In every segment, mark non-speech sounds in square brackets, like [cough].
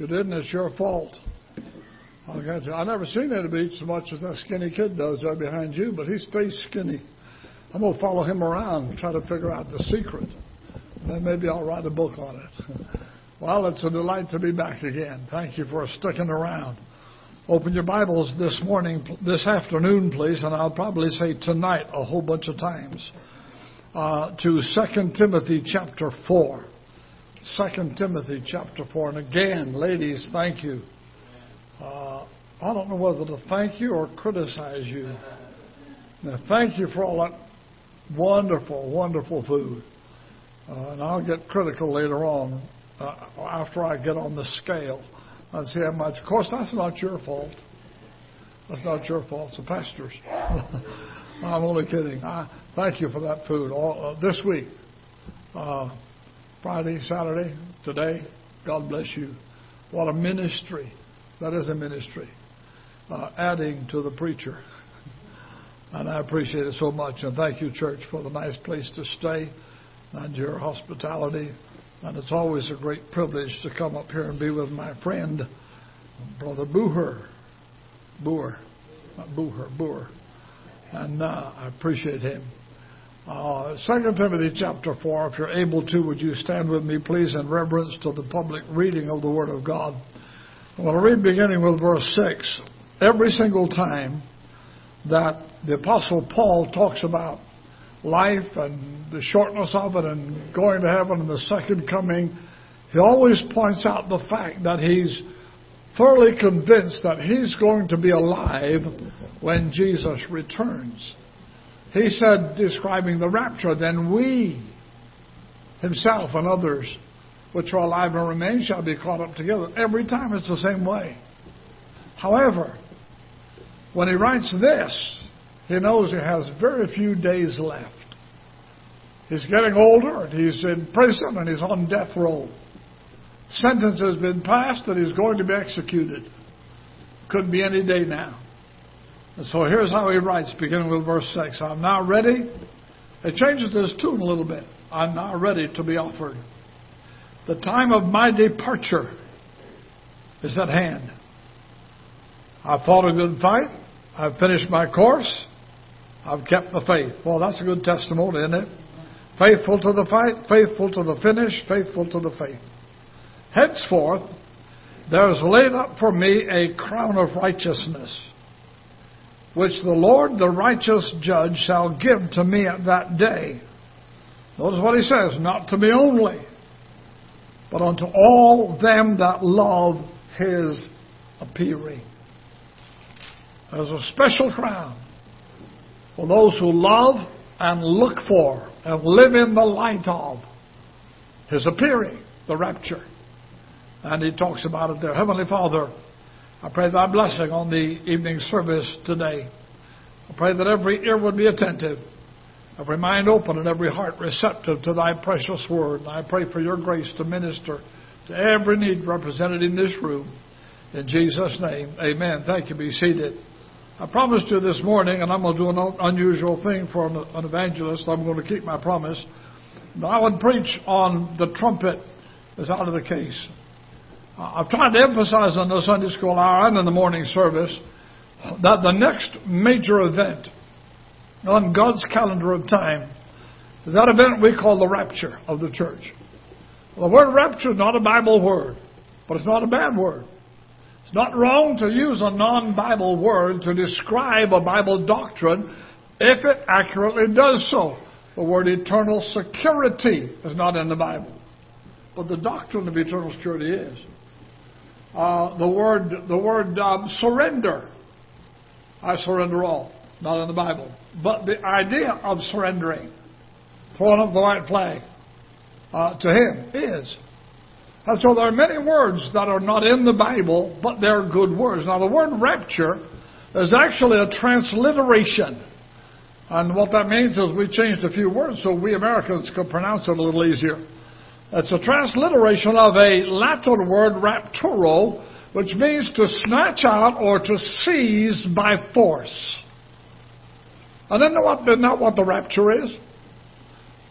If you didn't, it's your fault. I'll get you. I've never seen Eddie Beach so much as that skinny kid does there behind you, but he stays skinny. I'm going to follow him around and try to figure out the secret. Then maybe I'll write a book on it. [laughs] Well, it's a delight to be back again. Thank you for sticking around. Open your Bibles this morning, this afternoon, please, and I'll probably say tonight a whole bunch of times, uh, to 2 Timothy chapter 4. 2 Timothy chapter 4. And again, ladies, thank you. Uh, I don't know whether to thank you or criticize you. Now, thank you for all that wonderful, wonderful food. Uh, and I'll get critical later on uh, after I get on the scale and see how much. Of course, that's not your fault. That's not your fault. It's the pastor's. [laughs] I'm only kidding. I thank you for that food all uh, this week, uh, Friday, Saturday, today. God bless you. What a ministry! That is a ministry. Uh, adding to the preacher. [laughs] And I appreciate it so much. And thank you, church, for the nice place to stay and your hospitality. And it's always a great privilege to come up here and be with my friend, Brother Booher. Boer. Not Booher. And uh, I appreciate him. Uh, 2 Timothy chapter 4, if you're able to, would you stand with me, please, in reverence to the public reading of the Word of God. I'm going to read beginning with verse 6. Every single time that the Apostle Paul talks about life and the shortness of it and going to heaven and the second coming, he always points out the fact that he's thoroughly convinced that he's going to be alive when Jesus returns. He said, describing the rapture, then we, himself and others, which are alive and remain, shall be caught up together. Every time it's the same way. However, when he writes this, he knows he has very few days left. He's getting older and he's in prison and he's on death row. Sentence has been passed and he's going to be executed. Could be any day now. And so here's how he writes, beginning with verse 6. I'm now ready. It changes his tune a little bit. I'm now ready to be offered. The time of my departure is at hand. I've fought a good fight. I've finished my course. I've kept the faith. Well, that's a good testimony, isn't it? Faithful to the fight, faithful to the finish, faithful to the faith. Henceforth, there is laid up for me a crown of righteousness, which the Lord, the righteous judge, shall give to me at that day. Notice what he says, not to me only, but unto all them that love his appearing. There's a special crown for those who love and look for and live in the light of his appearing, the rapture. And he talks about it there. Heavenly Father, I pray thy blessing on the evening service today. I pray that every ear would be attentive, every mind open, and every heart receptive to thy precious word. And I pray for your grace to minister to every need represented in this room. In Jesus' name, amen. Thank you. Be seated. I promised you this morning, and I'm going to do an unusual thing for an, an evangelist. I'm going to keep my promise. I would preach on the trumpet is out of the case. Uh, I've tried to emphasize on the Sunday school hour and in the morning service that the next major event on God's calendar of time is that event we call the rapture of the church. The word rapture is not a Bible word, but it's not a bad word. It's not wrong to use a non Bible word to describe a Bible doctrine if it accurately does so. The word eternal security is not in the Bible, but the doctrine of eternal security is. Uh, the word, the word um, surrender, I surrender all, not in the Bible. But the idea of surrendering, throwing up the white flag uh, to Him is and so there are many words that are not in the Bible, but they're good words. Now, the word rapture is actually a transliteration. And what that means is we changed a few words so we Americans could pronounce it a little easier. It's a transliteration of a Latin word, rapturo, which means to snatch out or to seize by force. And isn't what, isn't that what the rapture is?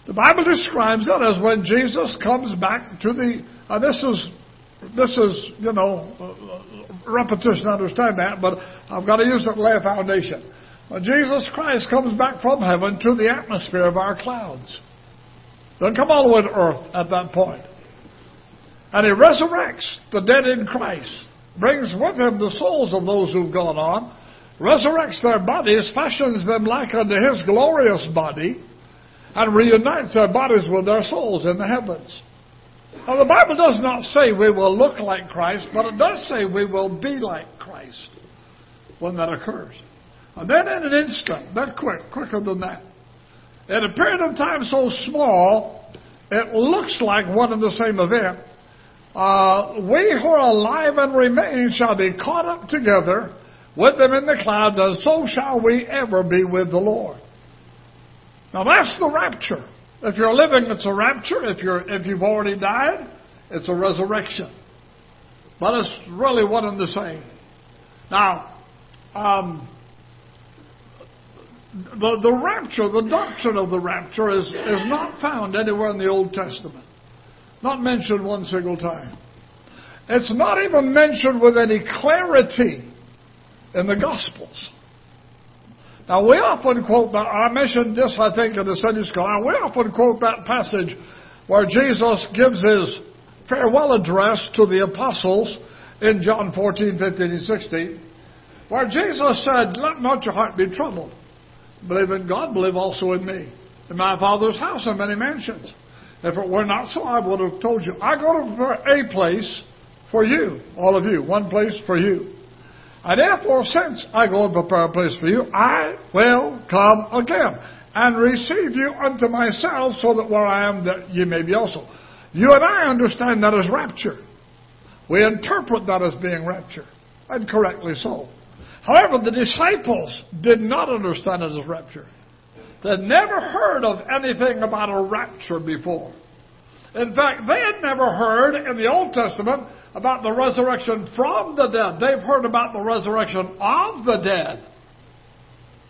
The Bible describes it as when Jesus comes back to the uh, this is this is, you know, uh, repetition, understand that, but I've got to use it to lay a foundation. When Jesus Christ comes back from heaven to the atmosphere of our clouds, doesn't come all the way to earth at that point. And he resurrects the dead in Christ, brings with him the souls of those who've gone on, resurrects their bodies, fashions them like unto his glorious body, and reunites their bodies with their souls in the heavens. Now, the Bible does not say we will look like Christ, but it does say we will be like Christ when that occurs. And then in an instant, that quick, quicker than that, in a period of time so small, it looks like one and the same event. Uh, we who are alive and remain shall be caught up together with them in the clouds, and so shall we ever be with the Lord. Now that's the rapture. If you're living, it's a rapture. If you're if you've already died, it's a resurrection. But it's really one and the same. Now, um, the, the rapture, the doctrine of the rapture is, is not found anywhere in the Old Testament. Not mentioned one single time. It's not even mentioned with any clarity in the Gospels. Now, we often quote that. I mentioned this, I think, in the Sunday school. Now, we often quote that passage where Jesus gives his farewell address to the apostles in John 14, 15, and 16, where Jesus said, Let not your heart be troubled. Believe in God, believe also in me. In my Father's house are many mansions. If it were not so, I would have told you. I go to a place for you, all of you, one place for you. And therefore, since I go and prepare a place for you, I will come again and receive you unto myself, so that where I am, that ye may be also. You and I understand that as rapture. We interpret that as being rapture, and correctly so. However, the disciples did not understand it as rapture. They'd never heard of anything about a rapture before. In fact, they had never heard in the Old Testament about the resurrection from the dead. They've heard about the resurrection of the dead,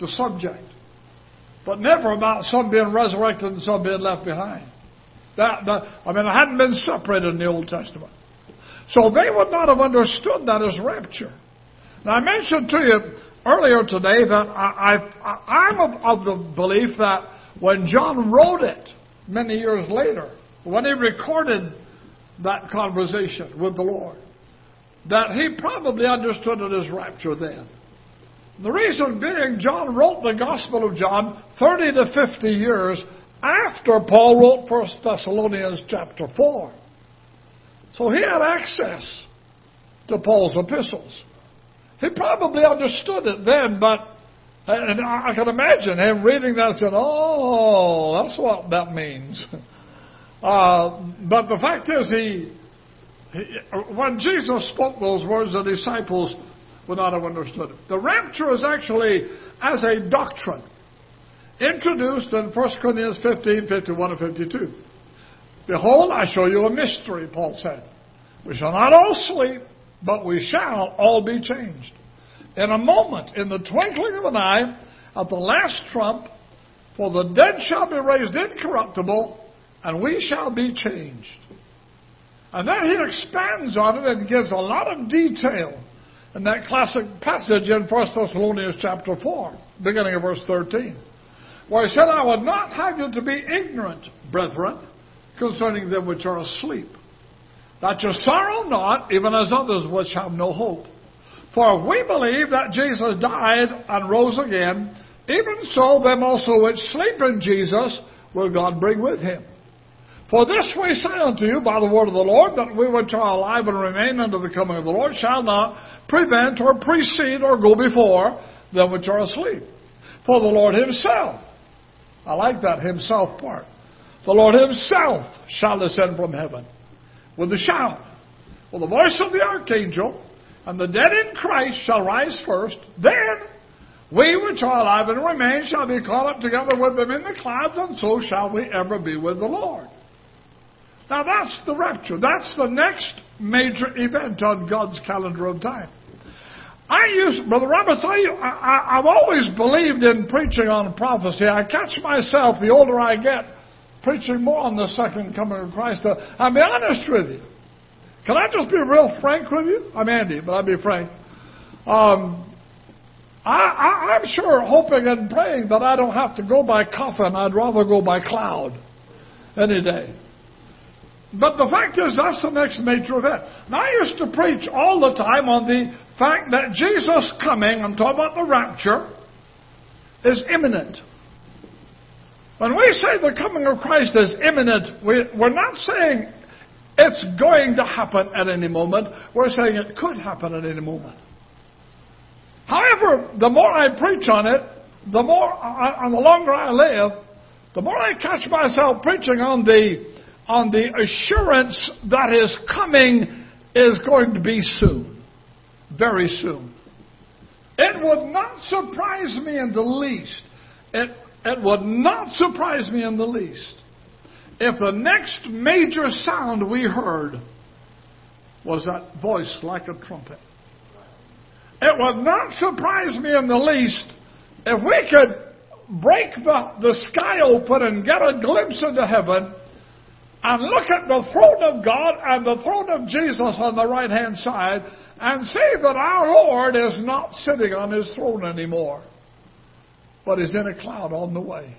the subject, but never about some being resurrected and some being left behind. That, that, I mean, it hadn't been separated in the Old Testament. So they would not have understood that as rapture. Now, I mentioned to you earlier today that I, of, of the belief that when John wrote it many years later, when he recorded that conversation with the Lord, that he probably understood it as rapture then. The reason being, John wrote the Gospel of John 30 to 50 years after Paul wrote 1 Thessalonians chapter 4. So he had access to Paul's epistles. He probably understood it then, but and I can imagine him reading that and saying, "Oh, that's what that means." [laughs] Uh, but the fact is, he, he, when Jesus spoke those words, the disciples would not have understood it. The rapture is actually as a doctrine introduced in 1 Corinthians 15, 51 and 52. Behold, I show you a mystery, Paul said. We shall not all sleep, but we shall all be changed. In a moment, in the twinkling of an eye, at the last trump, for the dead shall be raised incorruptible, and we shall be changed. And then he expands on it and gives a lot of detail in that classic passage in 1 Thessalonians chapter 4, beginning of verse 13, where he said, I would not have you to be ignorant, brethren, concerning them which are asleep that you sorrow not, even as others which have no hope. For we believe that Jesus died and rose again, even so them also which sleep in Jesus will God bring with him. For this we say unto you by the word of the Lord, that we which are alive and remain unto the coming of the Lord shall not prevent or precede or go before them which are asleep. For the Lord himself, I like that himself part, the Lord himself shall descend from heaven with a shout, with the voice of the archangel, and the dead in Christ shall rise first. Then we which are alive and remain shall be caught up together with them in the clouds, and so shall we ever be with the Lord. Now that's the rapture. That's the next major event on God's calendar of time. I use, Brother Roberts, I, I, I've always believed in preaching on prophecy. I catch myself, the older I get, preaching more on the second coming of Christ. Uh, I'll be honest with you. Can I just be real frank with you? I'm Andy, but I'll be frank. Um, I, am sure hoping and praying that I don't have to go by coffin. I'd rather go by cloud any day. But the fact is, that's the next major event. Now, I used to preach all the time on the fact that Jesus coming, I'm talking about the rapture, is imminent. When we say the coming of Christ is imminent, we, we're not saying it's going to happen at any moment. We're saying it could happen at any moment. However, the more I preach on it, the more, and the longer I live, the more I catch myself preaching on the on the assurance that is coming is going to be soon, very soon. It would not surprise me in the least. It, it would not surprise me in the least if the next major sound we heard was that voice like a trumpet. It would not surprise me in the least if we could break the, the sky open and get a glimpse into heaven and look at the throne of God and the throne of Jesus on the right hand side and see that our Lord is not sitting on his throne anymore, but is in a cloud on the way.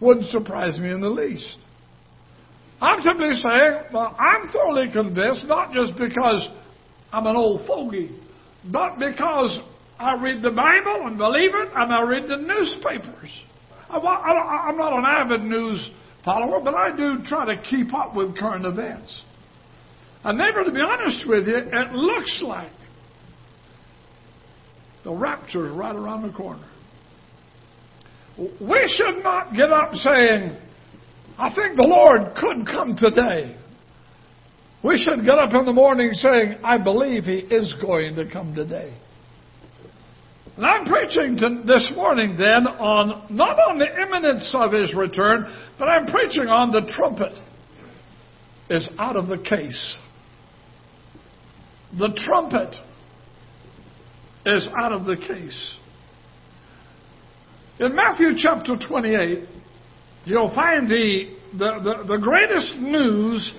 Wouldn't surprise me in the least. I'm simply saying, well, I'm thoroughly convinced, not just because I'm an old fogey, but because I read the Bible and believe it, and I read the newspapers. I'm not an avid news follower, but I do try to keep up with current events. And neighbor, to be honest with you, it looks like the rapture is right around the corner. We should not get up saying, I think the Lord could come today. We should get up in the morning saying, I believe He is going to come today. And I'm preaching to, this morning then on not on the imminence of his return, but I'm preaching on the trumpet is out of the case. The trumpet is out of the case. In Matthew chapter 28, you'll find the, the, the, the greatest news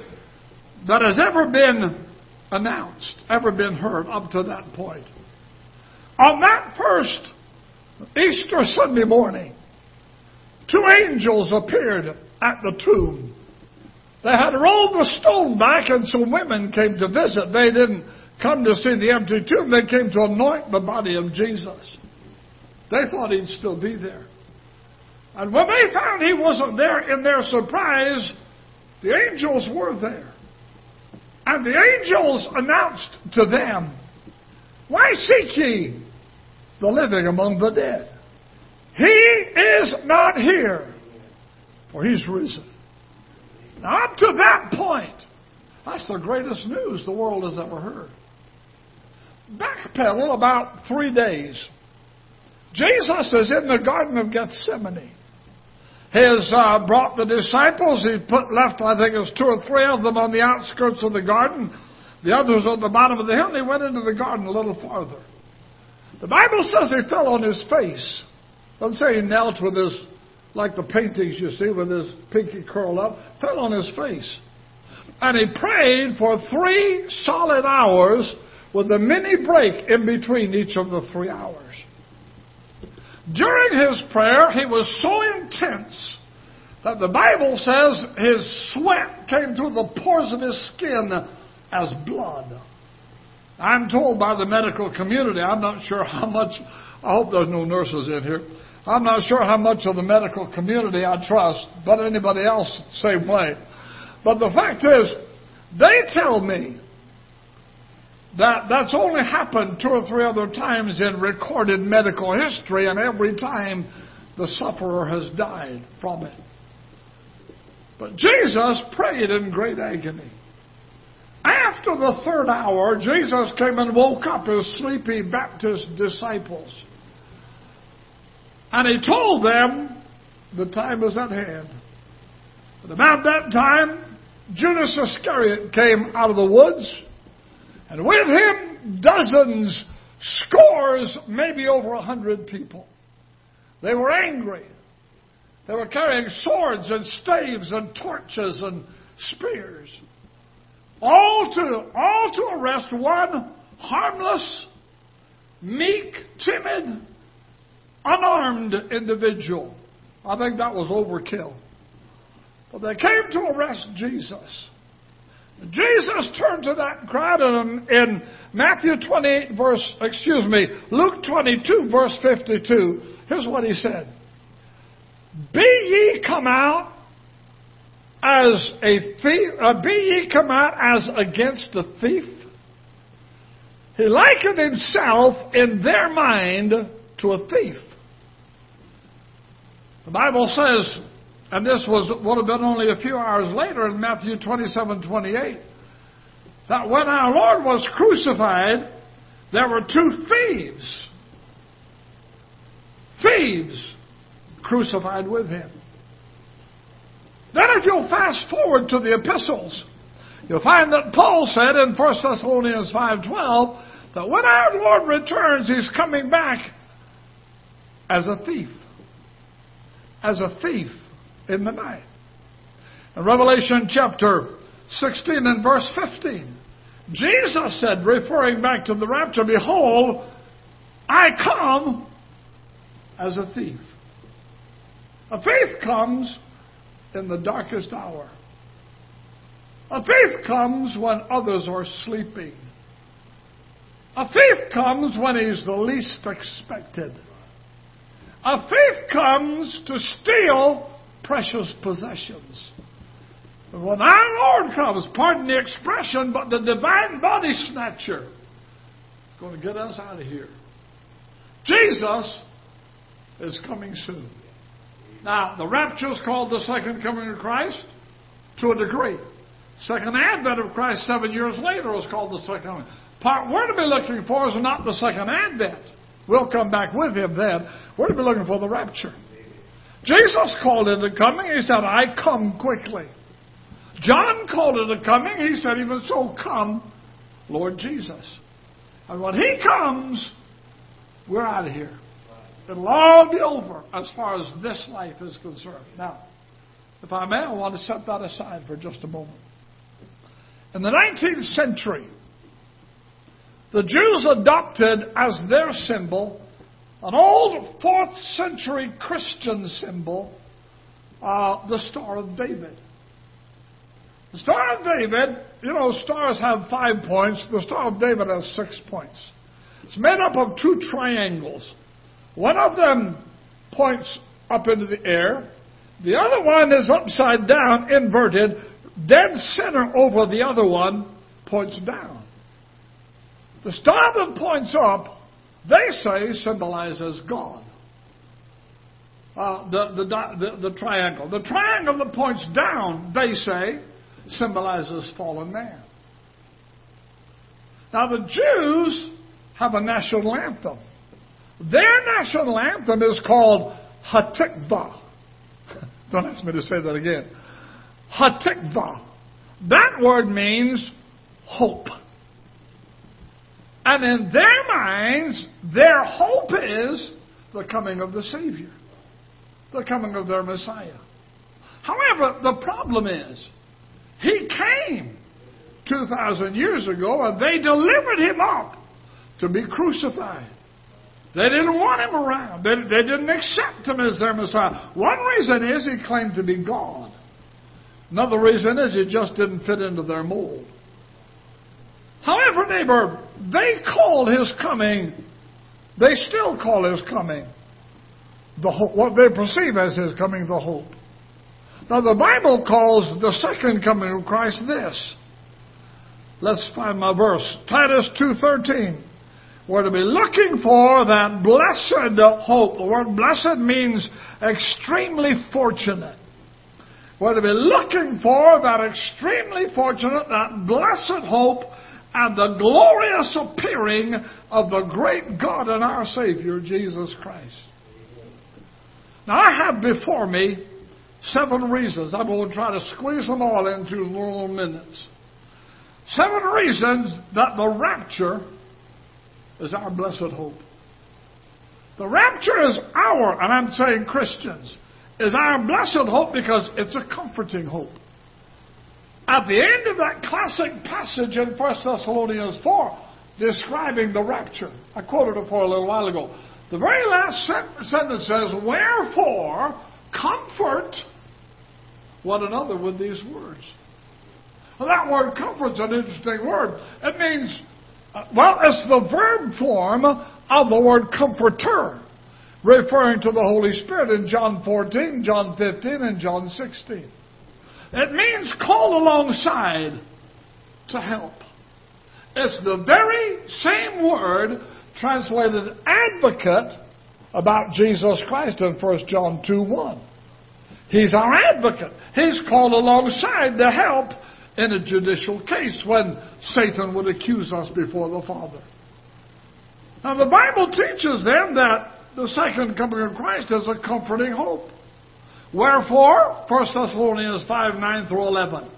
that has ever been announced, ever been heard up to that point. On that first Easter Sunday morning, two angels appeared at the tomb. They had rolled the stone back, and some women came to visit. They didn't come to see the empty tomb, they came to anoint the body of Jesus. They thought he'd still be there. And when they found he wasn't there, in their surprise, the angels were there. And the angels announced to them, Why seek ye the living among the dead. He is not here, for he's risen. Now, up to that point, that's the greatest news the world has ever heard. Backpedal about three days. Jesus is in the Garden of Gethsemane. He has uh, brought the disciples. He put left, I think it was two or three of them on the outskirts of the garden. The others on the bottom of the hill. They went into the garden a little farther. The Bible says he fell on his face. Doesn't say he knelt with his, like the paintings you see, with his pinky curled up. Fell on his face. And he prayed for three solid hours with a mini break in between each of the three hours. During his prayer, he was so intense that the Bible says his sweat came through the pores of his skin as blood. I'm told by the medical community, I'm not sure how much, I hope there's no nurses in here. I'm not sure how much of the medical community I trust, but anybody else, same way. But the fact is, they tell me that that's only happened two or three other times in recorded medical history, and every time the sufferer has died from it. But Jesus prayed in great agony. After the third hour, Jesus came and woke up his sleepy Baptist disciples. And he told them the time was at hand. But about that time, Judas Iscariot came out of the woods, and with him dozens, scores, maybe over a hundred people. They were angry. They were carrying swords and staves and torches and spears. all to, all to arrest one harmless, meek, timid, unarmed individual. I think that was overkill. But they came to arrest Jesus. Jesus turned to that crowd and in Matthew 28 verse, excuse me, Luke 22 verse 52, here's what he said. Be ye come out as a thief, uh, be ye come out as against a thief? He likened himself in their mind to a thief. The Bible says, and this was would have been only a few hours later in Matthew 27, 28, that when our Lord was crucified, there were two thieves. Thieves crucified with him. Then if you'll fast forward to the epistles, you'll find that Paul said in 1 Thessalonians 5.12 that when our Lord returns, he's coming back as a thief. As a thief in the night. In Revelation chapter 16 and verse 15, Jesus said, referring back to the rapture, Behold, I come as a thief. A thief comes in the darkest hour. A thief comes when others are sleeping. A thief comes when he's the least expected. A thief comes to steal precious possessions. When our Lord comes, pardon the expression, but the divine body snatcher is going to get us out of here. Jesus is coming soon. Now, the rapture is called the second coming of Christ to a degree. Second advent of Christ seven years later was called the second coming. Part we're to be looking for is not the second advent. We'll come back with him then. We're to be looking for the rapture. Jesus called it a coming. He said, I come quickly. John called it a coming. He said, even so, come, Lord Jesus. And when he comes, we're out of here. It'll all be over as far as this life is concerned. Now, if I may, I want to set that aside for just a moment. In the 19th century, the Jews adopted as their symbol an old 4th century Christian symbol, uh, the Star of David. The Star of David, you know, stars have five points. The Star of David has six points. It's made up of two triangles. One of them points up into the air. The other one is upside down, inverted. Dead center over the other one points down. The star that points up, they say, symbolizes God. Uh, the, the, the, the triangle. The triangle that points down, they say, symbolizes fallen man. Now, the Jews have a national anthem. Their national anthem is called Hatikvah. [laughs] Don't ask me to say that again. Hatikvah. That word means hope. And in their minds, their hope is the coming of the Savior, the coming of their Messiah. However, the problem is, He came 2,000 years ago and they delivered Him up to be crucified. They didn't want him around. They, they didn't accept him as their Messiah. One reason is he claimed to be God. Another reason is he just didn't fit into their mold. However, neighbor, they called his coming, they still call his coming, the what they perceive as his coming, the hope. Now, the Bible calls the second coming of Christ this. Let's find my verse. Titus 2.13. We're to be looking for that blessed hope. The word blessed means extremely fortunate. We're to be looking for that extremely fortunate, that blessed hope, and the glorious appearing of the great God and our Savior, Jesus Christ. Now, I have before me seven reasons. I'm going to try to squeeze them all into little minutes. Seven reasons that the rapture is our blessed hope. The rapture is our, and I'm saying Christians, is our blessed hope because it's a comforting hope. At the end of that classic passage in 1 Thessalonians 4, describing the rapture, I quoted it for a little while ago. The very last sentence says, Wherefore, comfort one another with these words. Well, that word comfort's an interesting word. It means, uh, well, it's the verb form of the word comforter, referring to the Holy Spirit in John 14, John 15, and John 16. It means call alongside to help. It's the very same word translated advocate about Jesus Christ in 1 John 2 1. He's our advocate. He's called alongside to help in a judicial case when Satan would accuse us before the Father. Now, the Bible teaches them that the second coming of Christ is a comforting hope. Wherefore, 1 Thessalonians 5 9 through 11.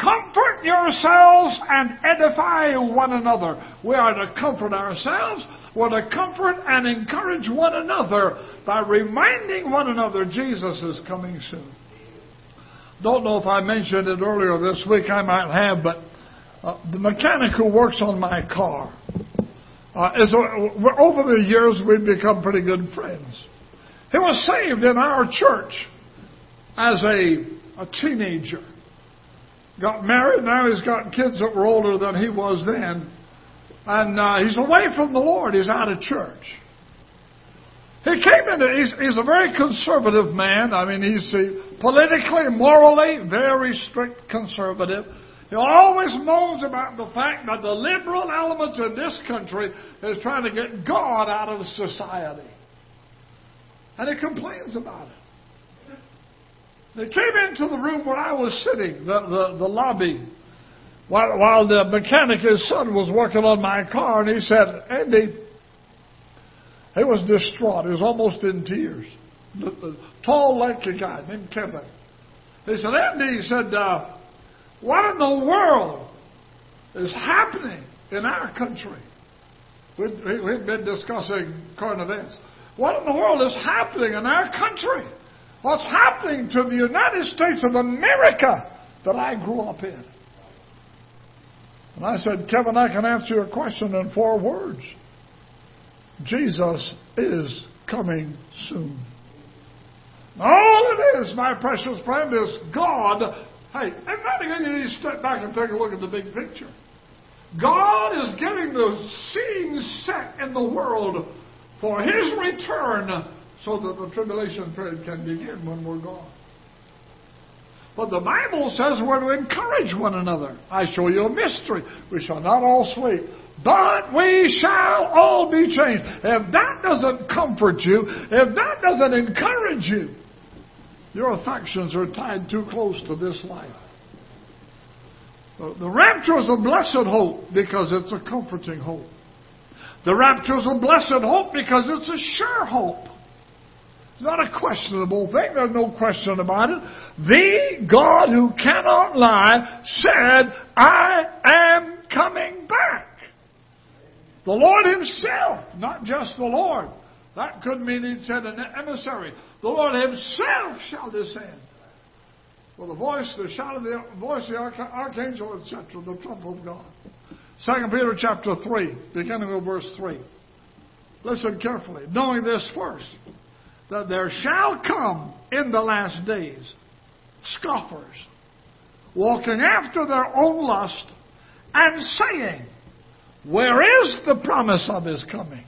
Comfort yourselves and edify one another. We are to comfort ourselves. We're to comfort and encourage one another by reminding one another Jesus is coming soon. Don't know if I mentioned it earlier this week. I might have, but uh, the mechanic who works on my car uh, is uh, over the years we've become pretty good friends. He was saved in our church as a, a teenager. Got married, now he's got kids that were older than he was then. And uh, he's away from the Lord, he's out of church. He came into, he's, he's a very conservative man. I mean, he's politically, morally, very strict conservative. He always moans about the fact that the liberal elements in this country is trying to get God out of society. And he complains about it. They came into the room where I was sitting, the, the, the lobby, while, while the mechanic, his son, was working on my car, and he said, Andy, he was distraught. He was almost in tears. The, the tall, lanky guy named Kevin. He said, Andy, he said, uh, what in the world is happening in our country? We'd been discussing current events. What in the world is happening in our country? What's happening to the United States of America that I grew up in? And I said, Kevin, I can answer your question in four words Jesus is coming soon. All it is, my precious friend, is God. Hey, everybody you need to step back and take a look at the big picture. God is getting the scene set in the world for His return so that the tribulation period can begin when we're gone. But the Bible says we're to encourage one another. I show you a mystery. We shall not all sleep, but we shall all be changed. If that doesn't comfort you, if that doesn't encourage you, your affections are tied too close to this life. The rapture is a blessed hope because it's a comforting hope. The rapture is a blessed hope because it's a sure hope. It's not a questionable thing. There's no question about it. The God who cannot lie said, I am coming back. The Lord Himself, not just the Lord. That could mean He said an emissary. The Lord Himself shall descend. With the voice, the shout of the voice of the archangel, etc., the trump of God. Second Peter chapter 3, beginning with verse 3. Listen carefully. Knowing this first, that there shall come in the last days scoffers, walking after their own lust, and saying, Where is the promise of his coming?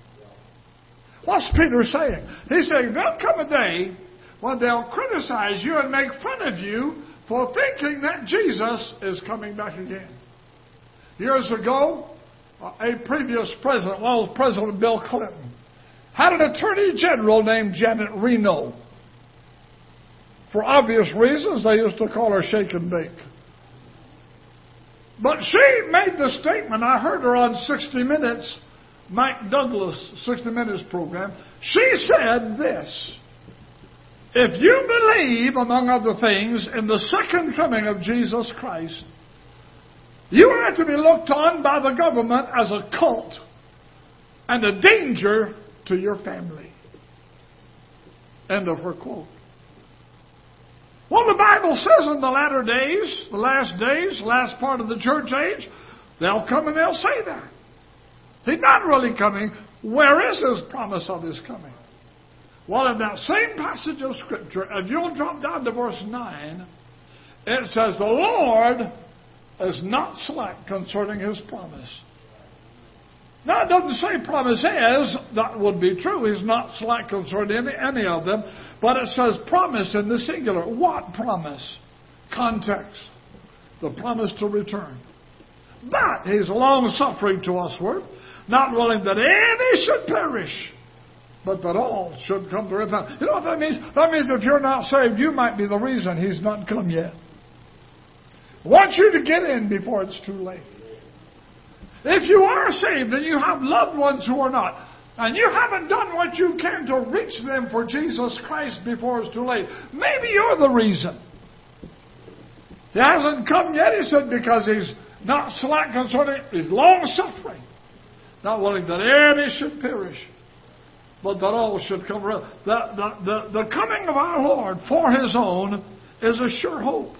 What's Peter saying? He's saying there'll come a day when they'll criticize you and make fun of you for thinking that Jesus is coming back again. Years ago, a previous president, well, President Bill Clinton, had an attorney general named Janet Reno. For obvious reasons, they used to call her Shake and Bake. But she made the statement, I heard her on 60 Minutes, Mike Douglas 60 Minutes program. She said this If you believe, among other things, in the second coming of Jesus Christ, you are to be looked on by the government as a cult and a danger to your family. End of her quote. Well, the Bible says in the latter days, the last days, last part of the church age, they'll come and they'll say that. He's not really coming. Where is his promise of his coming? Well, in that same passage of Scripture, if you'll drop down to verse 9, it says, The Lord is not slack concerning his promise. Now, it doesn't say promise is. That would be true. He's not slack concerning any, any of them. But it says promise in the singular. What promise? Context. The promise to return. But he's long suffering to usward, not willing that any should perish, but that all should come to repentance. You know what that means? That means if you're not saved, you might be the reason he's not come yet. I want you to get in before it's too late. If you are saved and you have loved ones who are not, and you haven't done what you can to reach them for Jesus Christ before it's too late, maybe you're the reason. He hasn't come yet, he said, because he's not slack concerning, it. he's long suffering, not willing that any should perish, but that all should come. The, the, the, the coming of our Lord for his own is a sure hope.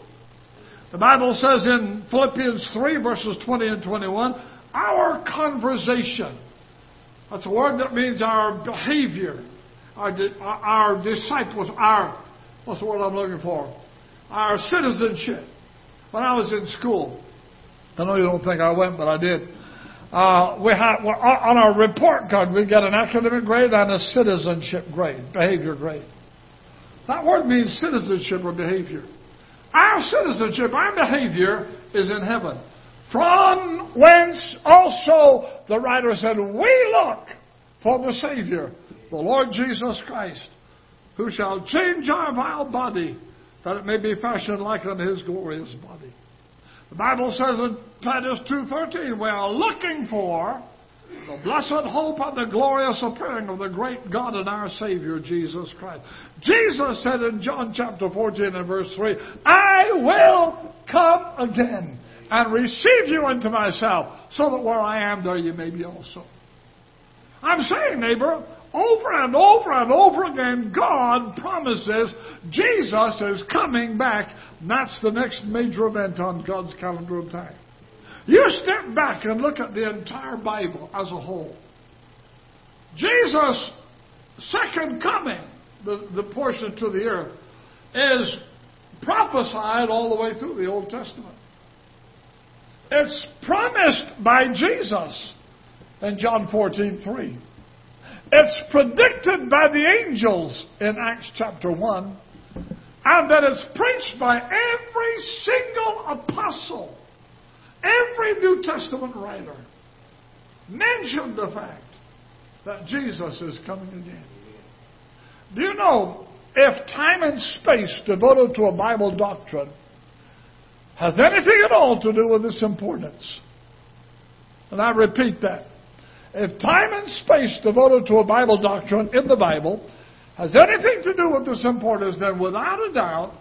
The Bible says in Philippians 3, verses 20 and 21, our conversation. That's a word that means our behavior, our, our disciples, our, what's the word I'm looking for? Our citizenship. When I was in school, I know you don't think I went, but I did. Uh, we had on our report card we get an academic grade and a citizenship grade, behavior grade. That word means citizenship or behavior. Our citizenship, our behavior is in heaven. From whence also the writer said, We look for the Savior, the Lord Jesus Christ, who shall change our vile body, that it may be fashioned like unto his glorious body. The Bible says in Titus 2.13, we are looking for the blessed hope of the glorious appearing of the great God and our Savior, Jesus Christ. Jesus said in John chapter 14 and verse 3, I will come again and receive you into myself, so that where I am, there you may be also. I'm saying, neighbor, over and over and over again, God promises Jesus is coming back. That's the next major event on God's calendar of time. You step back and look at the entire Bible as a whole. Jesus' second coming, the, the portion to the earth, is prophesied all the way through the Old Testament. It's promised by Jesus in John 14 3. It's predicted by the angels in Acts chapter 1. And that it's preached by every single apostle, every New Testament writer mentioned the fact that Jesus is coming again. Do you know if time and space devoted to a Bible doctrine has anything at all to do with its importance. And I repeat that. If time and space devoted to a Bible doctrine in the Bible has anything to do with this importance, then without a doubt,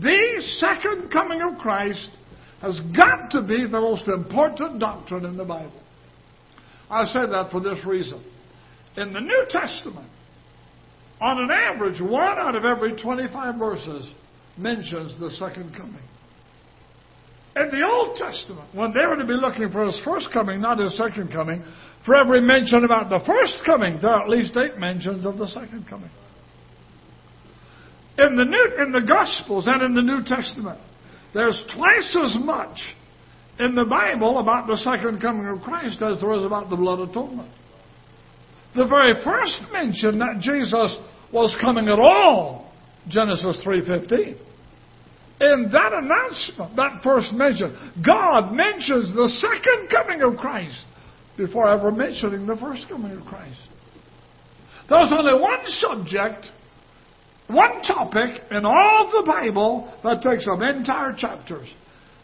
the second coming of Christ has got to be the most important doctrine in the Bible. I say that for this reason. In the New Testament, on an average, one out of every 25 verses mentions the second coming. In the Old Testament, when they were to be looking for his first coming, not his second coming, for every mention about the first coming, there are at least eight mentions of the second coming. In the New, in the Gospels and in the New Testament, there's twice as much in the Bible about the second coming of Christ as there is about the blood atonement. The very first mention that Jesus was coming at all, Genesis 3:15 in that announcement, that first mention, God mentions the second coming of Christ before ever mentioning the first coming of Christ. There's only one subject, one topic in all of the Bible that takes up entire chapters,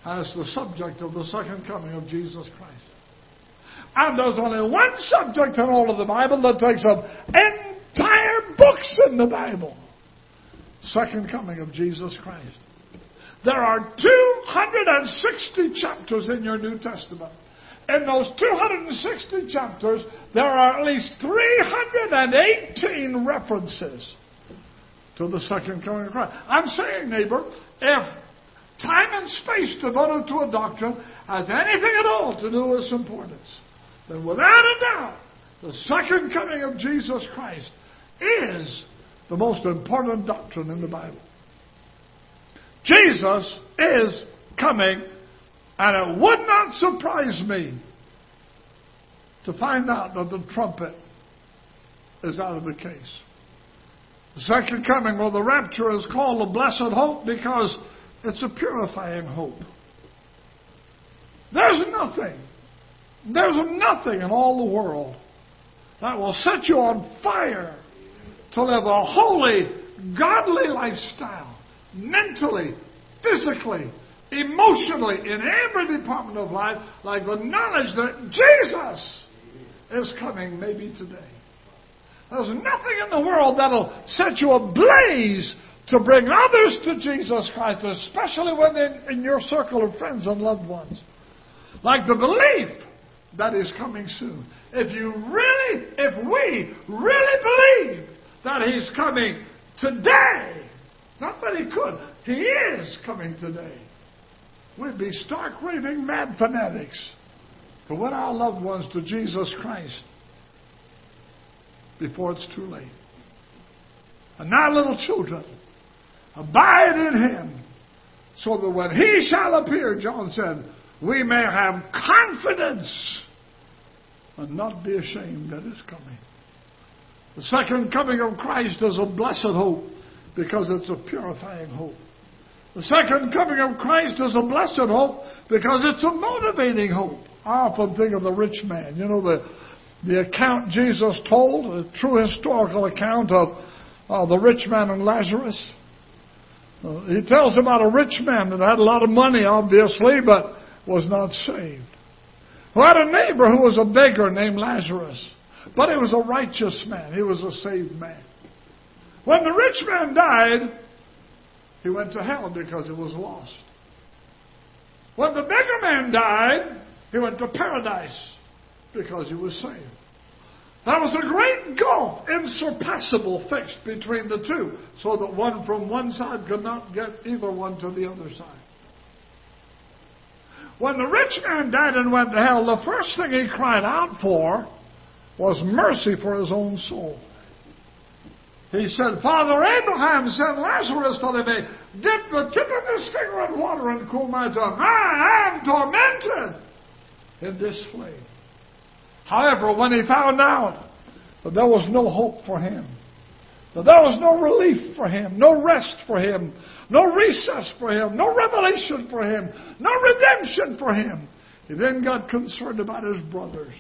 and it's the subject of the second coming of Jesus Christ. And there's only one subject in all of the Bible that takes up entire books in the Bible. Second coming of Jesus Christ. There are 260 chapters in your New Testament. In those 260 chapters, there are at least 318 references to the second coming of Christ. I'm saying, neighbor, if time and space devoted to a doctrine has anything at all to do with its importance, then without a doubt, the second coming of Jesus Christ is the most important doctrine in the Bible. Jesus is coming, and it would not surprise me to find out that the trumpet is out of the case. The second coming, well, the rapture is called a blessed hope because it's a purifying hope. There's nothing, there's nothing in all the world that will set you on fire to live a holy, godly lifestyle, mentally, physically, emotionally, in every department of life, like the knowledge that Jesus is coming maybe today. There's nothing in the world that'll set you ablaze to bring others to Jesus Christ, especially when they're in your circle of friends and loved ones. Like the belief that is coming soon. If you really, if we really believe that He's coming today, not that He could, He is coming today, we'd be stark raving mad fanatics to win our loved ones to Jesus Christ before it's too late. And now, little children, abide in him, so that when he shall appear, John said, we may have confidence and not be ashamed that is coming. The second coming of Christ is a blessed hope because it's a purifying hope. The second coming of Christ is a blessed hope because it's a motivating hope. I often think of the rich man. You know, the, the account Jesus told, a true historical account of uh, the rich man and Lazarus. Uh, he tells about a rich man that had a lot of money, obviously, but was not saved. Who had a neighbor who was a beggar named Lazarus. But he was a righteous man. He was a saved man. When the rich man died, he went to hell because he was lost. When the beggar man died, he went to paradise because he was saved. There was a great gulf, insurpassable, fixed between the two, so that one from one side could not get either one to the other side. When the rich man died and went to hell, the first thing he cried out for was mercy for his own soul. He said, Father Abraham, send Lazarus he may dip the tip of his finger in water and cool my tongue. I am tormented in this flame. However, when he found out that there was no hope for him, that there was no relief for him, no rest for him, no recess for him, no revelation for him, no redemption for him, he then got concerned about his brothers.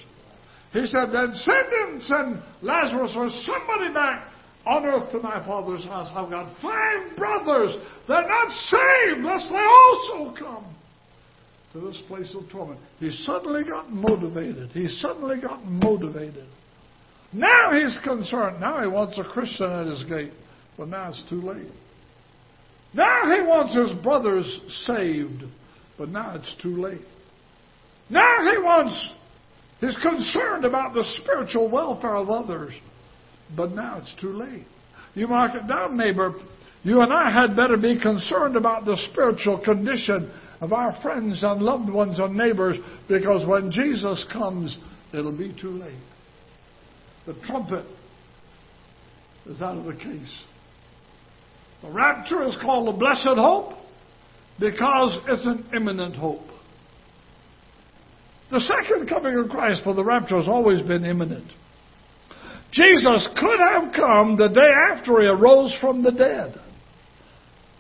He said, Then send him, send Lazarus or somebody back on earth to my father's house. I've got five brothers. They're not saved, lest they also come to this place of torment. He suddenly got motivated. He suddenly got motivated. Now he's concerned. Now he wants a Christian at his gate. But now it's too late. Now he wants his brothers saved. But now it's too late. Now he wants, he's concerned about the spiritual welfare of others. But now it's too late. You mark it down, neighbor. You and I had better be concerned about the spiritual condition of our friends and loved ones and neighbors because when Jesus comes, it'll be too late. The trumpet is out of the case. The rapture is called the blessed hope because it's an imminent hope. The second coming of Christ for the rapture has always been imminent. Jesus could have come the day after he arose from the dead.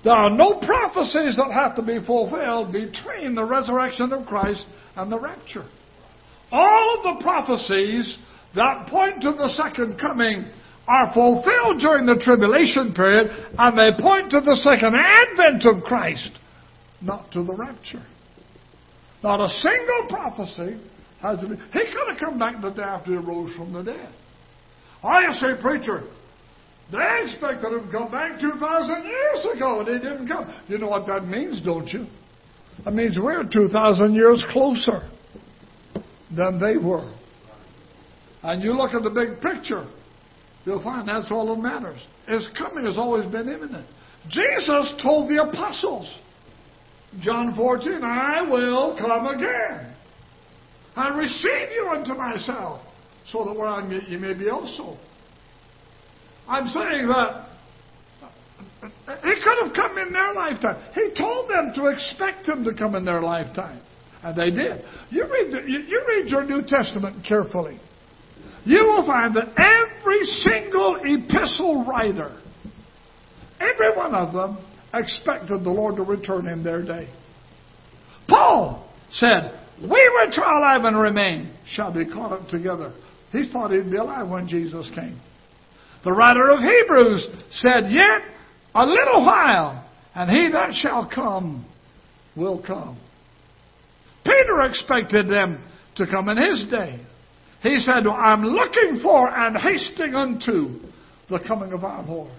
There are no prophecies that have to be fulfilled between the resurrection of Christ and the rapture. All of the prophecies that point to the second coming are fulfilled during the tribulation period, and they point to the second advent of Christ, not to the rapture. Not a single prophecy has to be. He could have come back the day after he rose from the dead. I say, preacher, they expected him to come back 2,000 years ago, and he didn't come. You know what that means, don't you? That means we're 2,000 years closer than they were. And you look at the big picture. you'll find that's all that matters. His coming has always been imminent. Jesus told the apostles, John 14, I will come again and receive you unto myself, so that where I am, you may be also. I'm saying that he could have come in their lifetime. He told them to expect him to come in their lifetime. And they did. You read, the, you, you read your New Testament carefully. You will find that every single epistle writer, every one of them, expected the Lord to return in their day. Paul said, We which are alive and remain shall be caught up together. He thought he'd be alive when Jesus came. The writer of Hebrews said, Yet a little while, and he that shall come will come. Peter expected them to come in his day. He said, I'm looking for and hasting unto the coming of our Lord.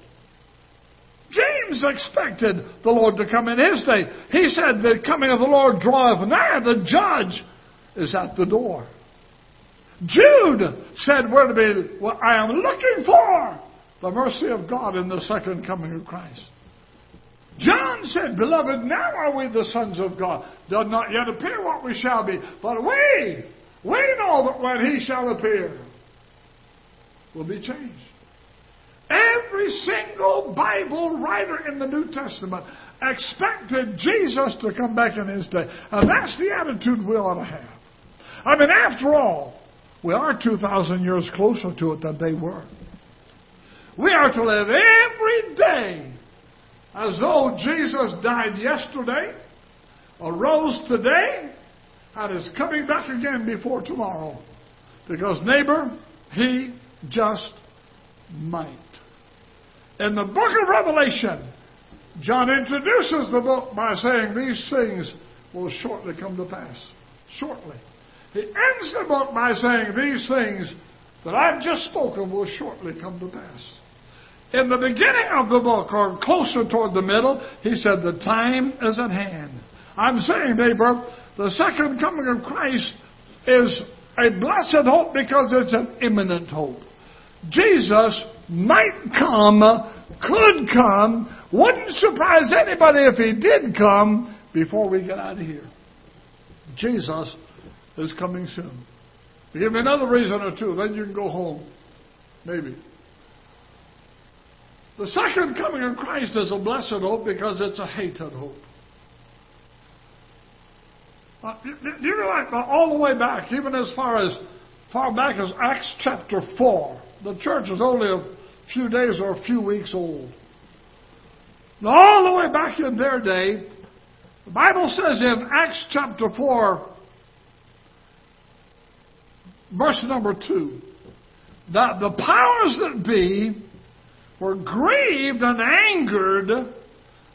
James expected the Lord to come in his day. He said, The coming of the Lord draweth nigh, the judge is at the door. Jude said, We're to be, well, I am looking for the mercy of God in the second coming of Christ. John said, Beloved, now are we the sons of God. Does not yet appear what we shall be, but we, we know that when he shall appear, will be changed. Every single Bible writer in the New Testament expected Jesus to come back in his day. And that's the attitude we ought to have. I mean, after all, we are 2,000 years closer to it than they were. We are to live every day as though Jesus died yesterday, arose today, and is coming back again before tomorrow. Because, neighbor, he just might. In the book of Revelation, John introduces the book by saying these things will shortly come to pass. Shortly. He ends the book by saying these things that I've just spoken will shortly come to pass. In the beginning of the book, or closer toward the middle, he said, The time is at hand. I'm saying, neighbor, the second coming of Christ is a blessed hope because it's an imminent hope. Jesus might come, could come, wouldn't surprise anybody if he did come before we get out of here. Jesus is coming soon. Give me another reason or two, then you can go home. Maybe. The second coming of Christ is a blessed hope because it's a hated hope. Uh, you, realize uh, all the way back, even as far as far back as Acts chapter four, the church is only a few days or a few weeks old. Now, all the way back in their day, the Bible says in Acts chapter four, verse number two, that the powers that be were grieved and angered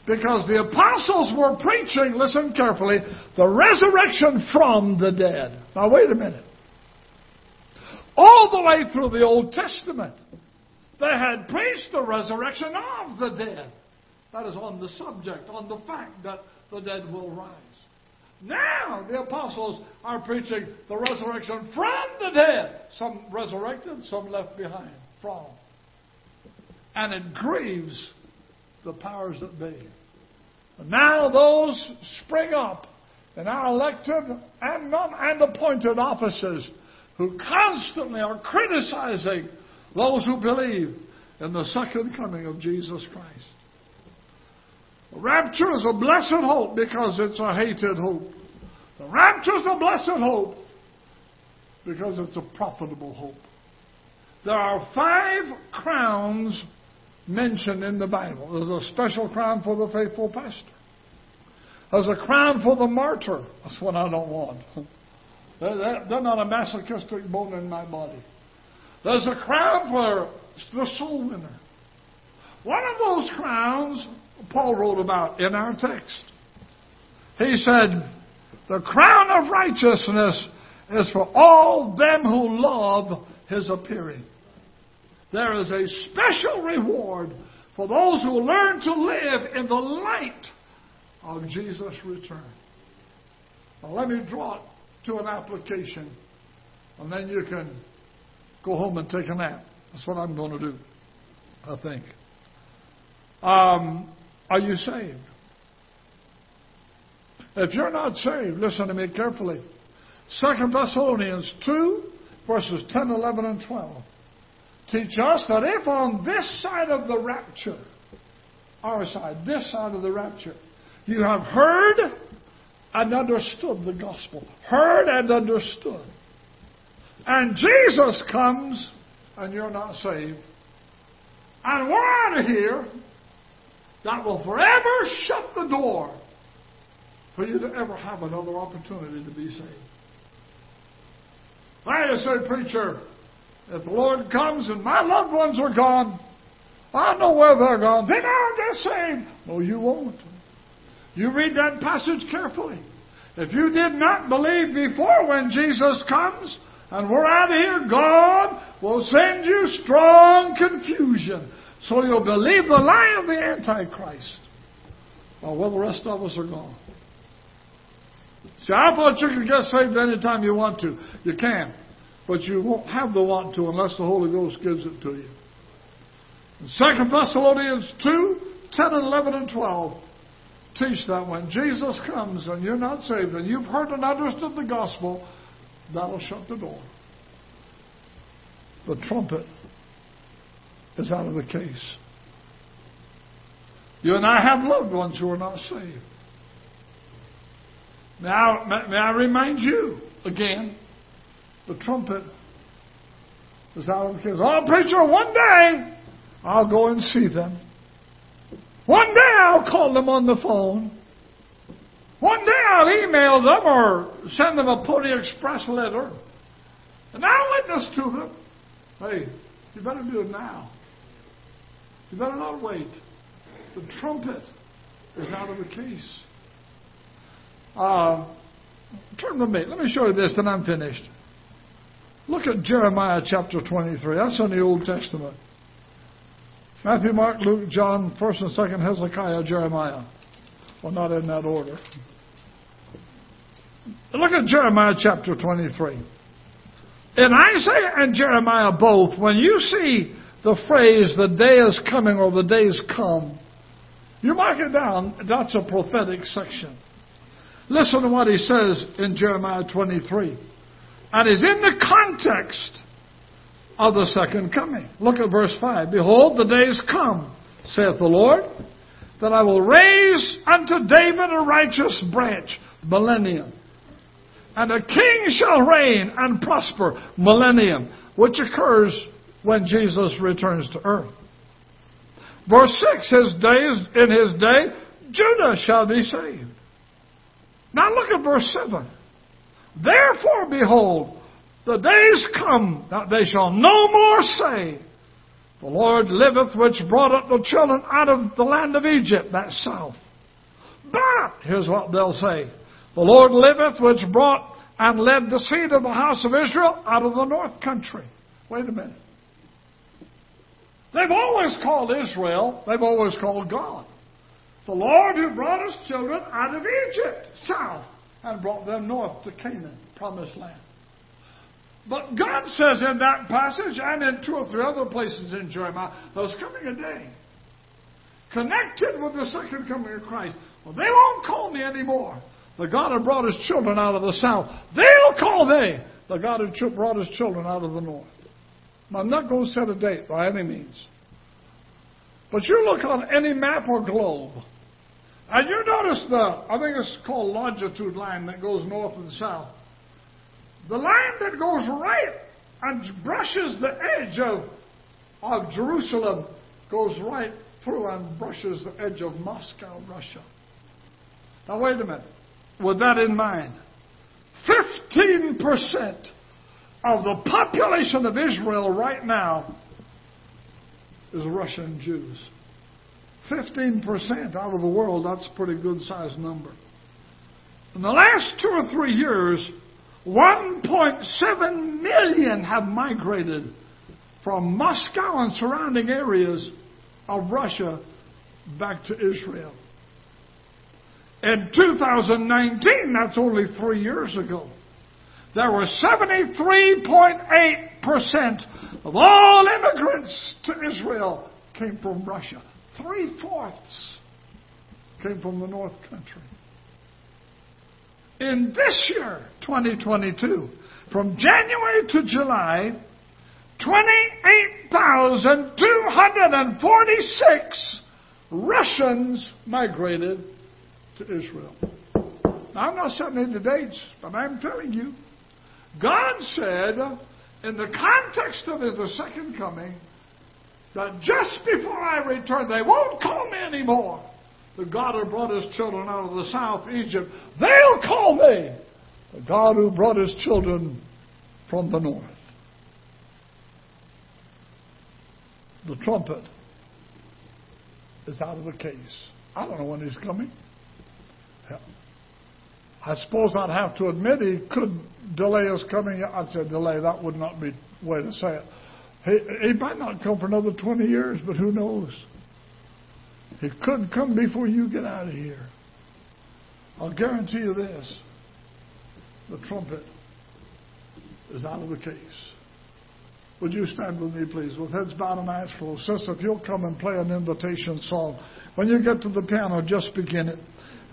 because the apostles were preaching, listen carefully, the resurrection from the dead. Now, wait a minute. All the way through the Old Testament, they had preached the resurrection of the dead. That is on the subject, on the fact that the dead will rise. Now the apostles are preaching the resurrection from the dead. Some resurrected, some left behind. From and it grieves the powers that be. But now those spring up in our elected and non and appointed offices who constantly are criticizing those who believe in the second coming of Jesus Christ. Rapture is a blessed hope because it's a hated hope. The rapture is a blessed hope because it's a profitable hope. There are five crowns mentioned in the Bible. There's a special crown for the faithful pastor. There's a crown for the martyr. That's what I don't want. [laughs] They're not a masochistic bone in my body. There's a crown for the soul winner. One of those crowns Paul wrote about in our text. He said, The crown of righteousness is for all them who love his appearing there is a special reward for those who learn to live in the light of Jesus' return. Now, let me draw it to an application, and then you can go home and take a nap. That's what I'm going to do, I think. Um, are you saved? If you're not saved, listen to me carefully. Second Thessalonians 2, verses 10, 11, and 12 teach us that if on this side of the rapture, our side, this side of the rapture, you have heard and understood the gospel, heard and understood, and Jesus comes and you're not saved, and we're out of here, that will forever shut the door for you to ever have another opportunity to be saved. I say, preacher, if the Lord comes and my loved ones are gone, I know where they're gone. Then I'll get saved. No, you won't. You read that passage carefully. If you did not believe before when Jesus comes and we're out of here, God will send you strong confusion. So you'll believe the lie of the Antichrist. Well, well, the rest of us are gone. See, I thought you could get saved anytime you want to. You can. But you won't have the want to unless the Holy Ghost gives it to you. In 2 Thessalonians 2, 10 and 11 and 12 teach that when Jesus comes and you're not saved and you've heard and understood the gospel, that'll shut the door. The trumpet is out of the case. You and I have loved ones who are not saved. Now, may I remind you again, the trumpet is out of the case. Oh, preacher, one day I'll go and see them. One day I'll call them on the phone. One day I'll email them or send them a Pony Express letter. And I'll witness to them. Hey, you better do it now. You better not wait. The trumpet is out of the case. Uh, turn to me. Let me show you this, and I'm finished. Look at Jeremiah chapter 23. That's in the Old Testament. Matthew, Mark, Luke, John, 1st and 2nd Hezekiah, Jeremiah. Well, not in that order. Look at Jeremiah chapter 23. In Isaiah and Jeremiah both, when you see the phrase, the day is coming or the days come, you mark it down. That's a prophetic section. Listen to what he says in Jeremiah 23. And is in the context of the second coming. Look at verse 5. Behold, the days come, saith the Lord, that I will raise unto David a righteous branch, millennium. And a king shall reign and prosper, millennium, which occurs when Jesus returns to earth. Verse 6, his days, in his day, Judah shall be saved. Now look at verse 7. Therefore, behold, the days come that they shall no more say, The Lord liveth which brought up the children out of the land of Egypt, that south. But, here's what they'll say, The Lord liveth which brought and led the seed of the house of Israel out of the north country. Wait a minute. They've always called Israel, they've always called God. The Lord who brought his children out of Egypt, south, and brought them north to Canaan, promised land. But God says in that passage and in two or three other places in Jeremiah, there's coming a day connected with the second coming of Christ. Well, they won't call me anymore. The God who brought his children out of the south. They'll call me the God who brought his children out of the north. I'm not going to set a date by any means. But you look on any map or globe, and you notice the, I think it's called longitude line that goes north and south. The line that goes right and brushes the edge of, of Jerusalem goes right through and brushes the edge of Moscow, Russia. Now, wait a minute. With that in mind, 15% of the population of Israel right now is Russian Jews. 15% out of the world, that's a pretty good sized number. In the last two or three years, 1.7 million have migrated from Moscow and surrounding areas of Russia back to Israel. In 2019, that's only three years ago, there were 73.8% of all immigrants to Israel came from Russia. Three fourths came from the North Country. In this year, 2022, from January to July, 28,246 Russians migrated to Israel. Now, I'm not setting any dates, but I'm telling you, God said, in the context of the second coming, that just before I return, they won't call me anymore. The God who brought his children out of the south, Egypt, they'll call me the God who brought his children from the north. The trumpet is out of the case. I don't know when he's coming. I suppose I'd have to admit he could delay his coming. I'd say delay. That would not be the way to say it. He, he might not come for another 20 years, but who knows? He could come before you get out of here. I'll guarantee you this the trumpet is out of the case. Would you stand with me, please, with heads bowed and eyes closed? Sister, if you'll come and play an invitation song. When you get to the piano, just begin it.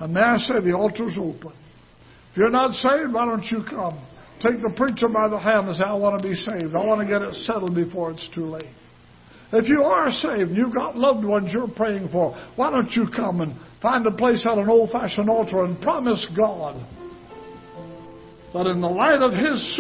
And may I say, the altar's open. If you're not saved, why don't you come? Take the preacher by the hand and say, I want to be saved. I want to get it settled before it's too late. If you are saved and you've got loved ones you're praying for, why don't you come and find a place at an old fashioned altar and promise God that in the light of His